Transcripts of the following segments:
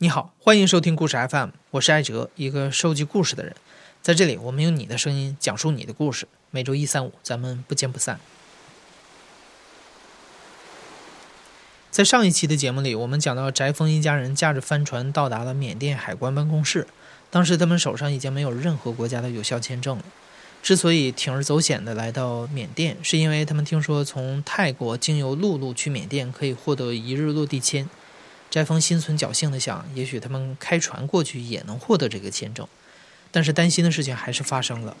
你好，欢迎收听故事 FM，我是艾哲，一个收集故事的人。在这里，我们用你的声音讲述你的故事。每周一、三、五，咱们不见不散。在上一期的节目里，我们讲到翟峰一家人驾着帆船到达了缅甸海关办公室，当时他们手上已经没有任何国家的有效签证了。之所以铤而走险的来到缅甸，是因为他们听说从泰国经由陆路去缅甸可以获得一日落地签。翟峰心存侥幸的想，也许他们开船过去也能获得这个签证，但是担心的事情还是发生了。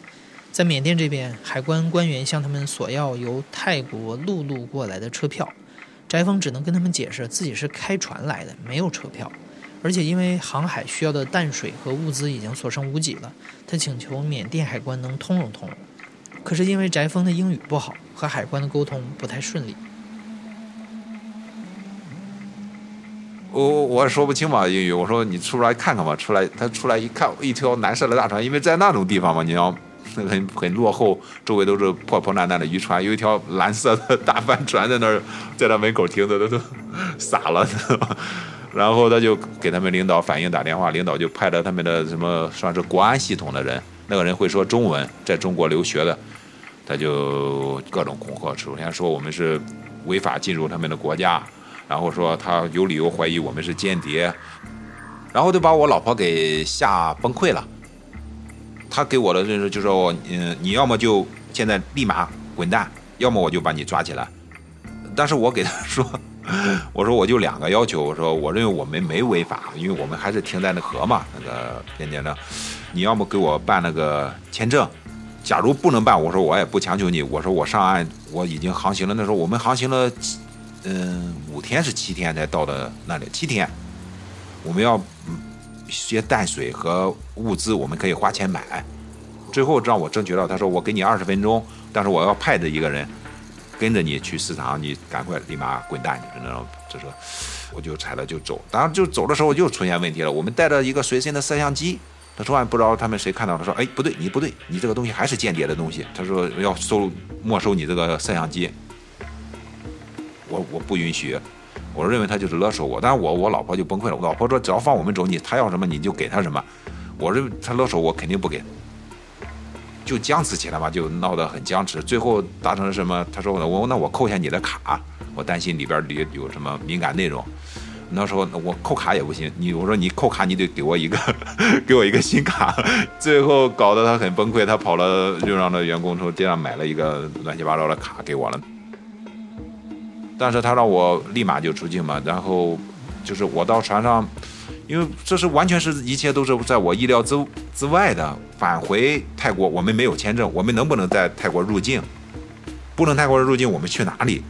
在缅甸这边，海关官员向他们索要由泰国陆路过来的车票，翟峰只能跟他们解释自己是开船来的，没有车票，而且因为航海需要的淡水和物资已经所剩无几了，他请求缅甸海关能通融通融。可是因为翟峰的英语不好，和海关的沟通不太顺利。我我说不清嘛英语，我说你出来看看吧，出来他出来一看，一条蓝色的大船，因为在那种地方嘛，你要很很落后，周围都是破破烂烂的渔船，有一条蓝色的大帆船在那儿，在他门口停着，都都傻了，然后他就给他们领导反映打电话，领导就派了他们的什么算是国安系统的人，那个人会说中文，在中国留学的，他就各种恐吓，首先说我们是违法进入他们的国家。然后说他有理由怀疑我们是间谍，然后就把我老婆给吓崩溃了。他给我的认识就是说，嗯，你要么就现在立马滚蛋，要么我就把你抓起来。但是我给他说，我说我就两个要求，我说我认为我们没违法，因为我们还是停在那河嘛，那个边界那，你要么给我办那个签证，假如不能办，我说我也不强求你，我说我上岸我已经航行了，那时候我们航行了。嗯，五天是七天才到的那里，七天，我们要一些淡水和物资，我们可以花钱买。最后让我争取到，他说我给你二十分钟，但是我要派着一个人跟着你去市场，你赶快立马滚蛋，就是那种，就说我就踩了就走。当然就走的时候又出现问题了，我们带着一个随身的摄像机，他说不知道他们谁看到，他说哎不对，你不对，你这个东西还是间谍的东西，他说要收没收你这个摄像机。我我不允许，我认为他就是勒索我，但是我我老婆就崩溃了。我老婆说只要放我们走，你他要什么你就给他什么。我认为他勒索我肯定不给，就僵持起来嘛，就闹得很僵持。最后达成什么？他说我那我扣下你的卡，我担心里边里有什么敏感内容。那时候我扣卡也不行，你我说你扣卡你得给我一个 给我一个新卡。最后搞得他很崩溃，他跑了就让那员工从街上买了一个乱七八糟的卡给我了。但是他让我立马就出境嘛，然后就是我到船上，因为这是完全是一切都是在我意料之之外的。返回泰国，我们没有签证，我们能不能在泰国入境？不能泰国入境，我们去哪里？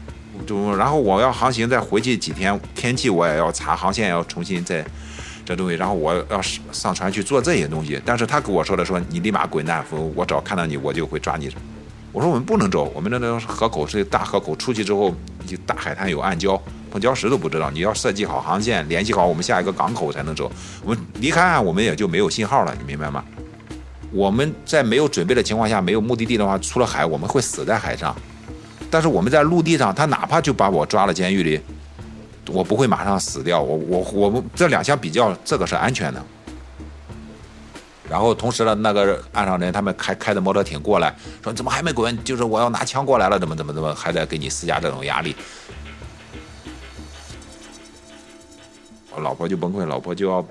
就然后我要航行再回去几天，天气我也要查，航线要重新再这东西，然后我要上船去做这些东西。但是他跟我说的说，你立马滚蛋，否我只要看到你，我就会抓你。我说我们不能走，我们那个河口是大河口，出去之后就大海滩有暗礁，碰礁石都不知道。你要设计好航线，联系好我们下一个港口才能走。我们离开岸，我们也就没有信号了，你明白吗？我们在没有准备的情况下，没有目的地的话，出了海我们会死在海上。但是我们在陆地上，他哪怕就把我抓了监狱里，我不会马上死掉。我我我们这两相比较，这个是安全的。然后同时呢，那个岸上人他们开开的摩托艇过来，说怎么还没滚？就是我要拿枪过来了，怎么怎么怎么，还在给你施加这种压力。我老婆就崩溃，老婆就要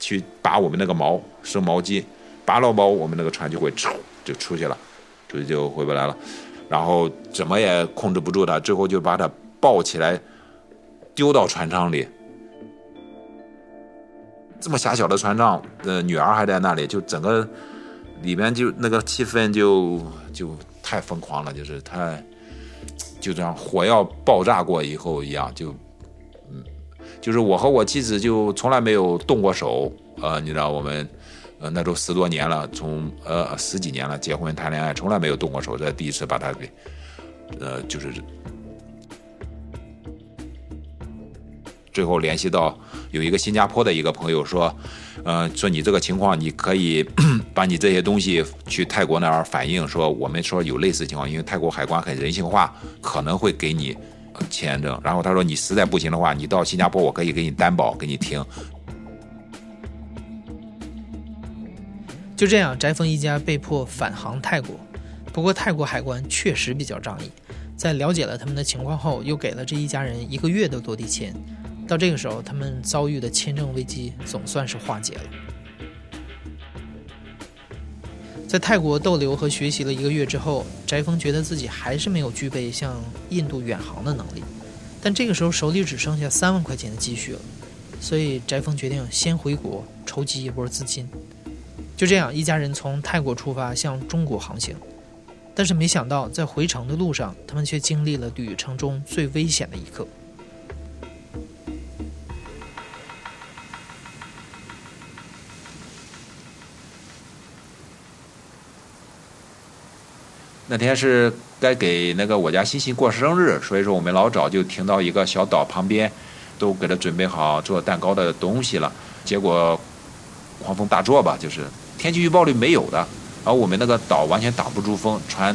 去拔我们那个锚，升锚机，拔了锚，我们那个船就会就出去了，出去就回不来了。然后怎么也控制不住他，最后就把他抱起来，丢到船舱里。这么狭小的船上，呃，女儿还在那里，就整个里面就那个气氛就就太疯狂了，就是太就这样火药爆炸过以后一样，就嗯，就是我和我妻子就从来没有动过手，呃，你知道我们呃那都十多年了，从呃十几年了结婚谈恋爱，从来没有动过手，这第一次把他给呃就是。最后联系到有一个新加坡的一个朋友说，呃，说你这个情况，你可以 把你这些东西去泰国那儿反映，说我们说有类似情况，因为泰国海关很人性化，可能会给你签证。然后他说你实在不行的话，你到新加坡我可以给你担保，给你停。就这样，翟峰一家被迫返航泰国。不过，泰国海关确实比较仗义，在了解了他们的情况后，又给了这一家人一个月的落地签。到这个时候，他们遭遇的签证危机总算是化解了。在泰国逗留和学习了一个月之后，翟峰觉得自己还是没有具备向印度远航的能力，但这个时候手里只剩下三万块钱的积蓄了，所以翟峰决定先回国筹集一波资金。就这样，一家人从泰国出发向中国航行。但是没想到，在回程的路上，他们却经历了旅程中最危险的一刻。那天是该给那个我家欣欣过生日，所以说我们老早就停到一个小岛旁边，都给他准备好做蛋糕的东西了。结果狂风大作吧，就是天气预报里没有的。然后我们那个岛完全挡不住风，船，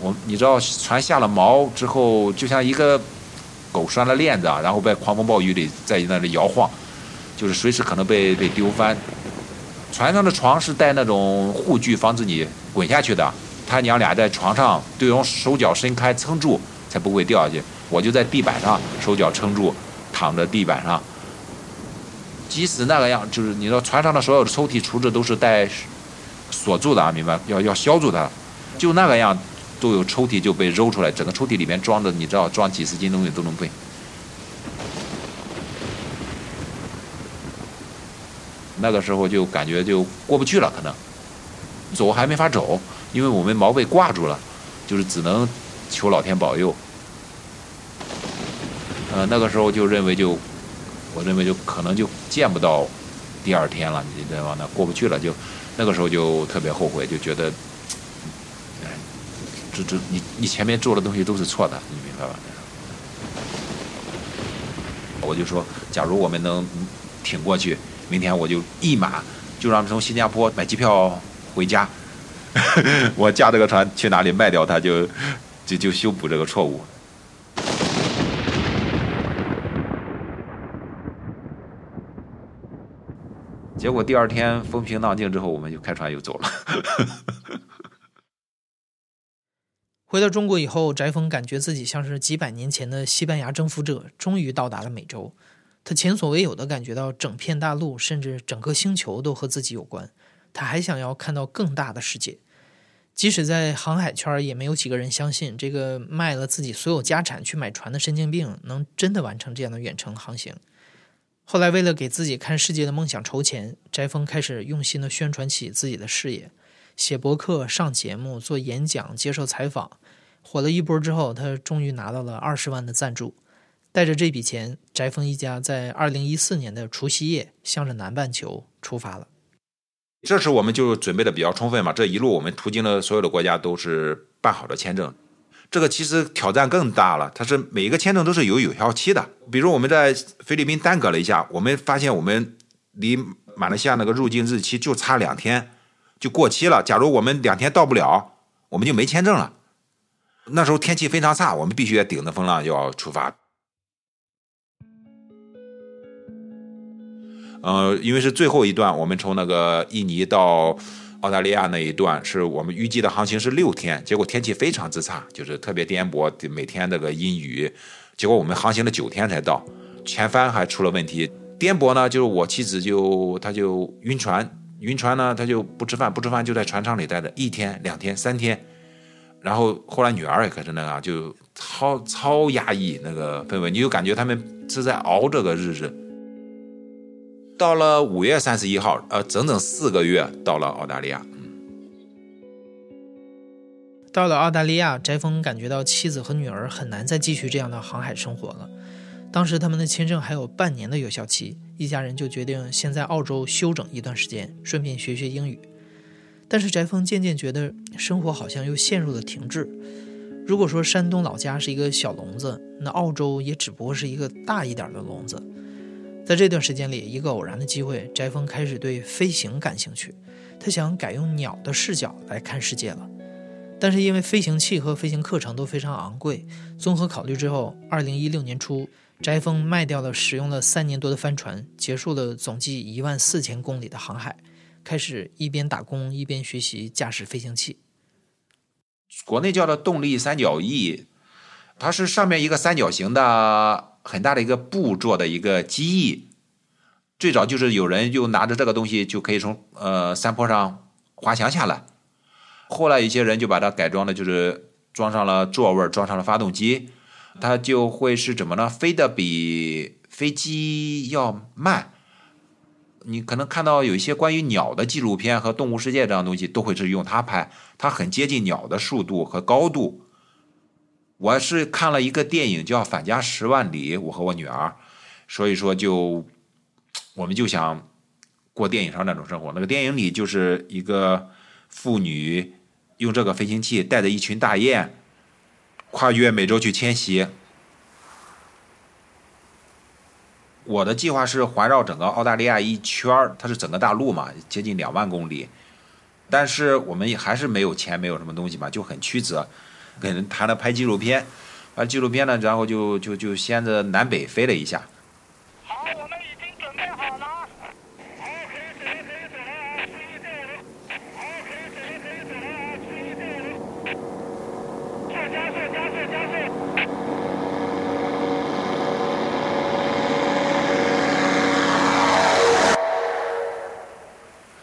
我你知道船下了锚之后，就像一个狗拴了链子啊，然后在狂风暴雨里在那里摇晃，就是随时可能被被丢翻。船上的床是带那种护具，防止你滚下去的。他娘俩在床上都用手脚伸开撑住，才不会掉下去。我就在地板上手脚撑住，躺在地板上。即使那个样，就是你知道船上的所有的抽屉、橱子都是带。锁住的啊，明白？要要消住它，就那个样，都有抽屉就被揉出来，整个抽屉里面装着，你知道，装几十斤东西都能被。那个时候就感觉就过不去了，可能走还没法走，因为我们毛被挂住了，就是只能求老天保佑。呃，那个时候就认为就，我认为就可能就见不到第二天了，你知道吗？那过不去了就。那个时候就特别后悔，就觉得，这这你你前面做的东西都是错的，你明白吧？我就说，假如我们能挺过去，明天我就一马就让从新加坡买机票回家，我驾这个船去哪里卖掉它，就就就修补这个错误。结果第二天风平浪静之后，我们就开船又走了。回到中国以后，翟峰感觉自己像是几百年前的西班牙征服者，终于到达了美洲。他前所未有的感觉到整片大陆，甚至整个星球都和自己有关。他还想要看到更大的世界。即使在航海圈，也没有几个人相信这个卖了自己所有家产去买船的神经病能真的完成这样的远程航行。后来，为了给自己看世界的梦想筹钱，翟峰开始用心的宣传起自己的事业，写博客、上节目、做演讲、接受采访，火了一波之后，他终于拿到了二十万的赞助。带着这笔钱，翟峰一家在二零一四年的除夕夜，向着南半球出发了。这时我们就准备的比较充分嘛，这一路我们途经的所有的国家都是办好的签证。这个其实挑战更大了，它是每一个签证都是有有效期的。比如我们在菲律宾耽搁了一下，我们发现我们离马来西亚那个入境日期就差两天就过期了。假如我们两天到不了，我们就没签证了。那时候天气非常差，我们必须得顶着风浪要出发。呃，因为是最后一段，我们从那个印尼到。澳大利亚那一段是我们预计的航行是六天，结果天气非常之差，就是特别颠簸，每天那个阴雨，结果我们航行了九天才到，前帆还出了问题，颠簸呢，就是我妻子就她就晕船，晕船呢，她就不吃饭，不吃饭就在船舱里待着一天、两天、三天，然后后来女儿也开始那样，就超超压抑那个氛围，你就感觉他们是在熬这个日子。到了五月三十一号，呃，整整四个月到了澳大利亚。到了澳大利亚，翟峰感觉到妻子和女儿很难再继续这样的航海生活了。当时他们的签证还有半年的有效期，一家人就决定先在澳洲休整一段时间，顺便学学英语。但是翟峰渐渐觉得生活好像又陷入了停滞。如果说山东老家是一个小笼子，那澳洲也只不过是一个大一点的笼子。在这段时间里，一个偶然的机会，翟峰开始对飞行感兴趣。他想改用鸟的视角来看世界了。但是因为飞行器和飞行课程都非常昂贵，综合考虑之后，二零一六年初，翟峰卖掉了使用了三年多的帆船，结束了总计一万四千公里的航海，开始一边打工一边学习驾驶飞行器。国内叫的动力三角翼，它是上面一个三角形的很大的一个布做的一个机翼。最早就是有人就拿着这个东西就可以从呃山坡上滑翔下来，后来一些人就把它改装的，就是装上了座位，装上了发动机，它就会是怎么呢？飞得比飞机要慢。你可能看到有一些关于鸟的纪录片和动物世界这样东西，都会是用它拍，它很接近鸟的速度和高度。我是看了一个电影叫《返家十万里》，我和我女儿，所以说就。我们就想过电影上那种生活。那个电影里就是一个妇女用这个飞行器带着一群大雁跨越美洲去迁徙。我的计划是环绕整个澳大利亚一圈它是整个大陆嘛，接近两万公里。但是我们还是没有钱，没有什么东西嘛，就很曲折。跟人谈了拍纪录片，拍纪录片呢，然后就就就先着南北飞了一下。好，我们已经准备好了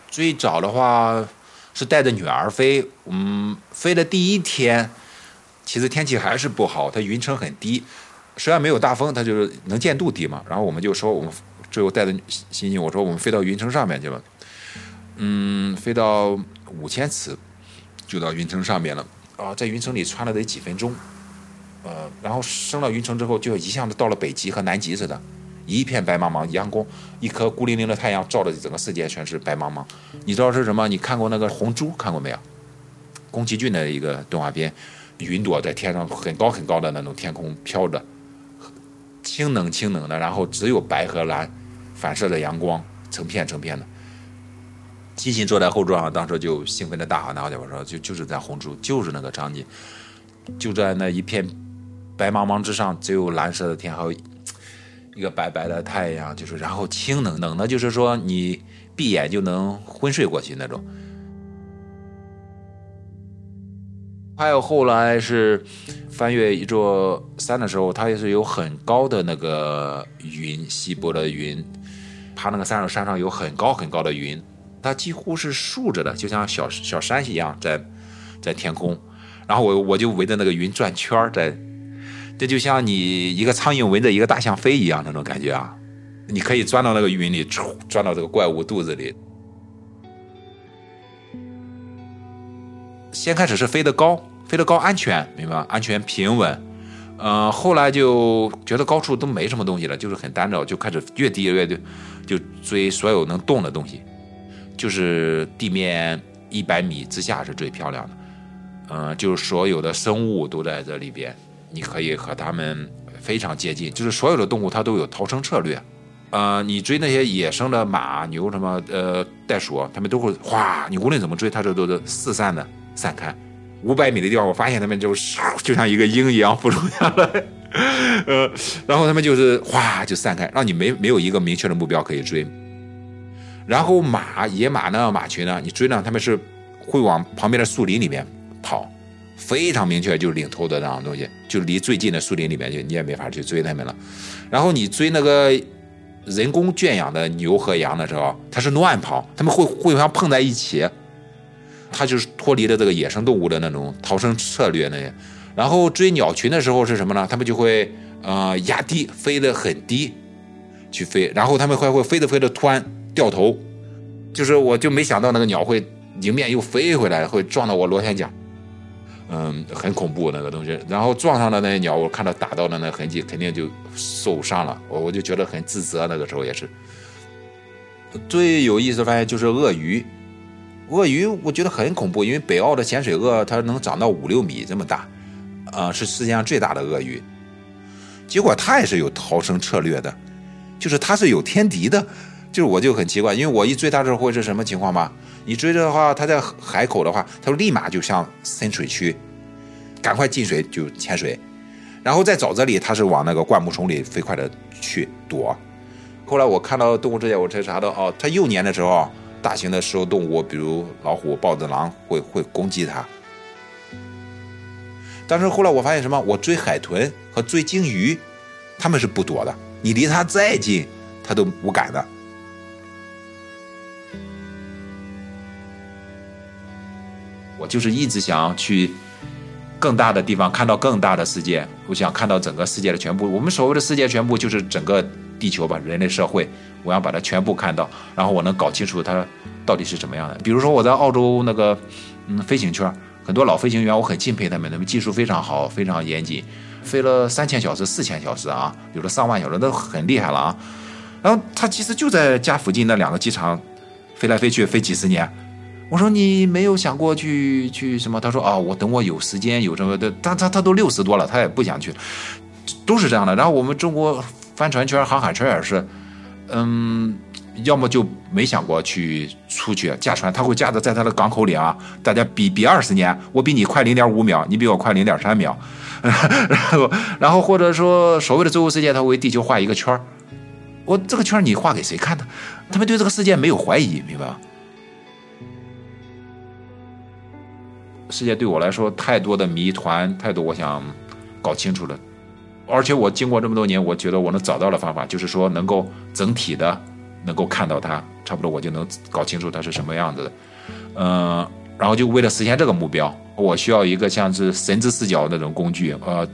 最早的话是带着女儿飞，嗯，飞的第一天，其实天气还是不好，它云层很低，虽然没有大风，它就是能见度低嘛。然后我们就说，我们最后带着星星，我说我们飞到云层上面去了，嗯，飞到五千尺就到云层上面了啊，在云层里穿了得几分钟，呃，然后升了云层之后，就一下子到了北极和南极似的。一片白茫茫，阳光，一颗孤零零的太阳照着整个世界全是白茫茫。你知道是什么？你看过那个《红猪》看过没有？宫崎骏的一个动画片，云朵在天上很高很高的那种天空飘着，清冷清冷的，然后只有白和蓝反射着阳光，成片成片的。金星坐在后座上，当时就兴奋的大喊大叫：“我说就就是在《红猪》，就是那个场景，就在那一片白茫茫之上，只有蓝色的天和。”一个白白的太阳，就是然后清冷冷的，就是说你闭眼就能昏睡过去那种。还有后来是翻越一座山的时候，它也是有很高的那个云，稀薄的云。爬那个山上，山上有很高很高的云，它几乎是竖着的，就像小小山一样在在天空。然后我我就围着那个云转圈在。这就像你一个苍蝇围着一个大象飞一样那种感觉啊！你可以钻到那个云里，钻到这个怪物肚子里。先开始是飞得高，飞得高安全，明白吗？安全平稳。嗯，后来就觉得高处都没什么东西了，就是很单调，就开始越低越低，就追所有能动的东西。就是地面一百米之下是最漂亮的。嗯，就是所有的生物都在这里边。你可以和它们非常接近，就是所有的动物它都有逃生策略，呃，你追那些野生的马、牛什么，呃，袋鼠，它们都会哗，你无论怎么追，它这都是四散的散开。五百米的地方，我发现他们就就像一个鹰一样俯冲下来，呃，然后他们就是哗就散开，让你没没有一个明确的目标可以追。然后马、野马呢，马群呢，你追呢，他们是会往旁边的树林里面跑。非常明确，就是领头的那样东西，就离最近的树林里面去，你也没法去追他们了。然后你追那个人工圈养的牛和羊的时候，它是乱跑，他们会互相碰在一起，它就是脱离了这个野生动物的那种逃生策略那些。然后追鸟群的时候是什么呢？它们就会呃压低，飞得很低去飞，然后他们还会飞着飞着突然掉头，就是我就没想到那个鸟会迎面又飞回来，会撞到我螺旋桨。嗯，很恐怖那个东西，然后撞上的那些鸟，我看到打到的那痕迹，肯定就受伤了。我我就觉得很自责，那个时候也是。最有意思发现就是鳄鱼，鳄鱼我觉得很恐怖，因为北澳的潜水鳄它能长到五六米这么大，啊，是世界上最大的鳄鱼。结果它也是有逃生策略的，就是它是有天敌的，就是我就很奇怪，因为我一追它的时候会是什么情况吗？你追着的话，它在海口的话，它立马就向深水区，赶快进水就潜水，然后在沼泽里，它是往那个灌木丛里飞快的去躲。后来我看到动物之界，我才查到哦，它幼年的时候大型的食肉动物，比如老虎、豹子、狼会会攻击它。但是后来我发现什么？我追海豚和追鲸鱼，它们是不躲的，你离它再近，它都无感的。我就是一直想要去更大的地方，看到更大的世界。我想看到整个世界的全部。我们所谓的世界全部，就是整个地球吧，人类社会。我要把它全部看到，然后我能搞清楚它到底是怎么样的。比如说我在澳洲那个嗯飞行圈，很多老飞行员，我很敬佩他们，他们技术非常好，非常严谨，飞了三千小时、四千小时啊，有的上万小时，都很厉害了啊。然后他其实就在家附近那两个机场飞来飞去，飞几十年。我说你没有想过去去什么？他说啊，我等我有时间有这个的，他他他都六十多了，他也不想去，都是这样的。然后我们中国帆船圈、航海圈也是，嗯，要么就没想过去出去驾船，他会驾着在他的港口里啊，大家比比二十年，我比你快零点五秒，你比我快零点三秒，然后然后或者说所谓的周游世界，他为地球画一个圈我这个圈你画给谁看的？他们对这个世界没有怀疑，明白吗？世界对我来说太多的谜团，太多我想搞清楚了。而且我经过这么多年，我觉得我能找到了方法，就是说能够整体的能够看到它，差不多我就能搞清楚它是什么样子的。嗯，然后就为了实现这个目标，我需要一个像是神之视角那种工具，呃，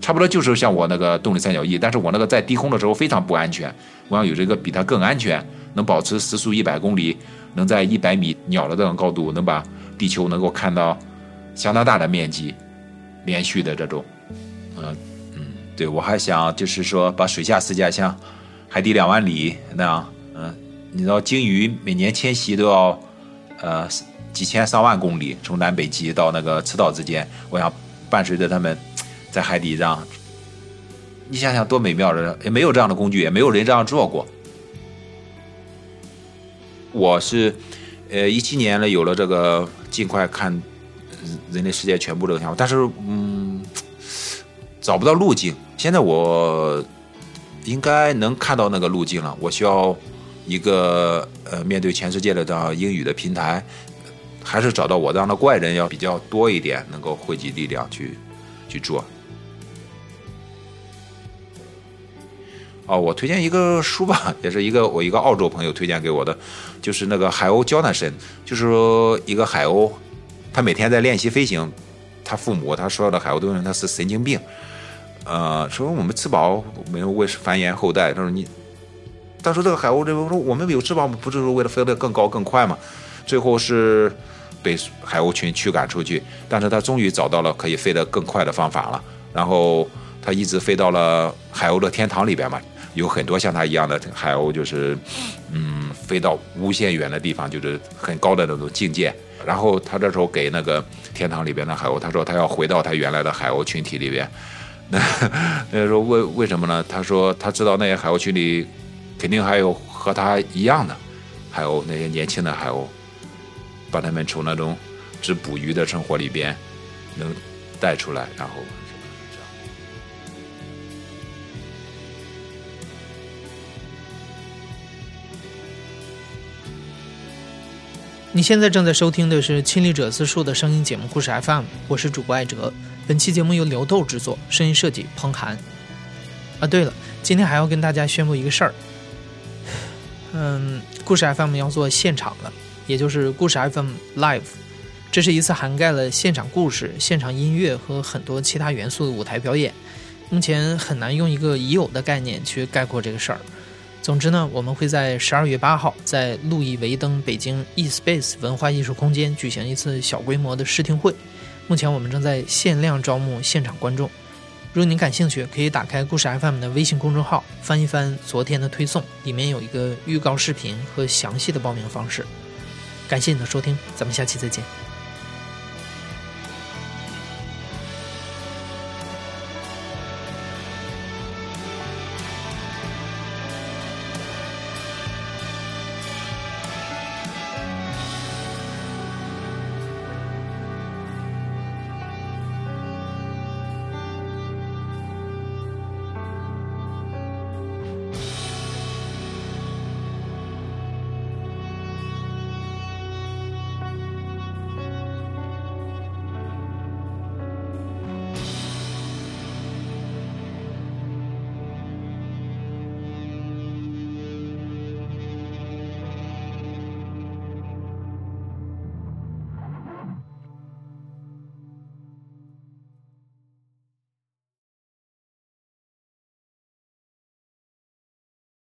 差不多就是像我那个动力三角翼，但是我那个在低空的时候非常不安全，我想有这个比它更安全，能保持时速一百公里，能在一百米鸟的这种高度，能把地球能够看到。相当大的面积，连续的这种，对我还想就是说把水下世界像海底两万里那样，嗯，你知道鲸鱼每年迁徙都要呃几千上万公里，从南北极到那个赤道之间，我想伴随着它们在海底这样，你想想多美妙的，也没有这样的工具，也没有人这样做过。我是呃一七年了有了这个尽快看。人类世界全部这个想法，但是嗯，找不到路径。现在我应该能看到那个路径了。我需要一个呃，面对全世界的这样英语的平台，还是找到我这样的怪人要比较多一点，能够汇集力量去去做。哦，我推荐一个书吧，也是一个我一个澳洲朋友推荐给我的，就是那个海鸥交难神，就是说一个海鸥。他每天在练习飞行，他父母他说的海鸥都认为他是神经病，呃，说我们吃饱没有为繁衍后代。他说你，他说这个海鸥，这个说我们有翅膀不就是为了飞得更高更快吗？最后是被海鸥群驱赶出去，但是他终于找到了可以飞得更快的方法了。然后他一直飞到了海鸥的天堂里边嘛，有很多像他一样的海鸥，就是嗯，飞到无限远的地方，就是很高的那种境界。然后他这时候给那个天堂里边的海鸥，他说他要回到他原来的海鸥群体里边。那那时候为为什么呢？他说他知道那些海鸥群里肯定还有和他一样的海鸥，那些年轻的海鸥，把他们从那种只捕鱼的生活里边能带出来，然后。你现在正在收听的是《亲历者自述》的声音节目故事 FM，我是主播艾哲。本期节目由刘豆制作，声音设计彭涵。啊，对了，今天还要跟大家宣布一个事儿。嗯，故事 FM 要做现场了，也就是故事 FM Live。这是一次涵盖了现场故事、现场音乐和很多其他元素的舞台表演。目前很难用一个已有的概念去概括这个事儿。总之呢，我们会在十二月八号在路易维登北京 eSpace 文化艺术空间举行一次小规模的试听会。目前我们正在限量招募现场观众。如果您感兴趣，可以打开故事 FM 的微信公众号，翻一翻昨天的推送，里面有一个预告视频和详细的报名方式。感谢你的收听，咱们下期再见。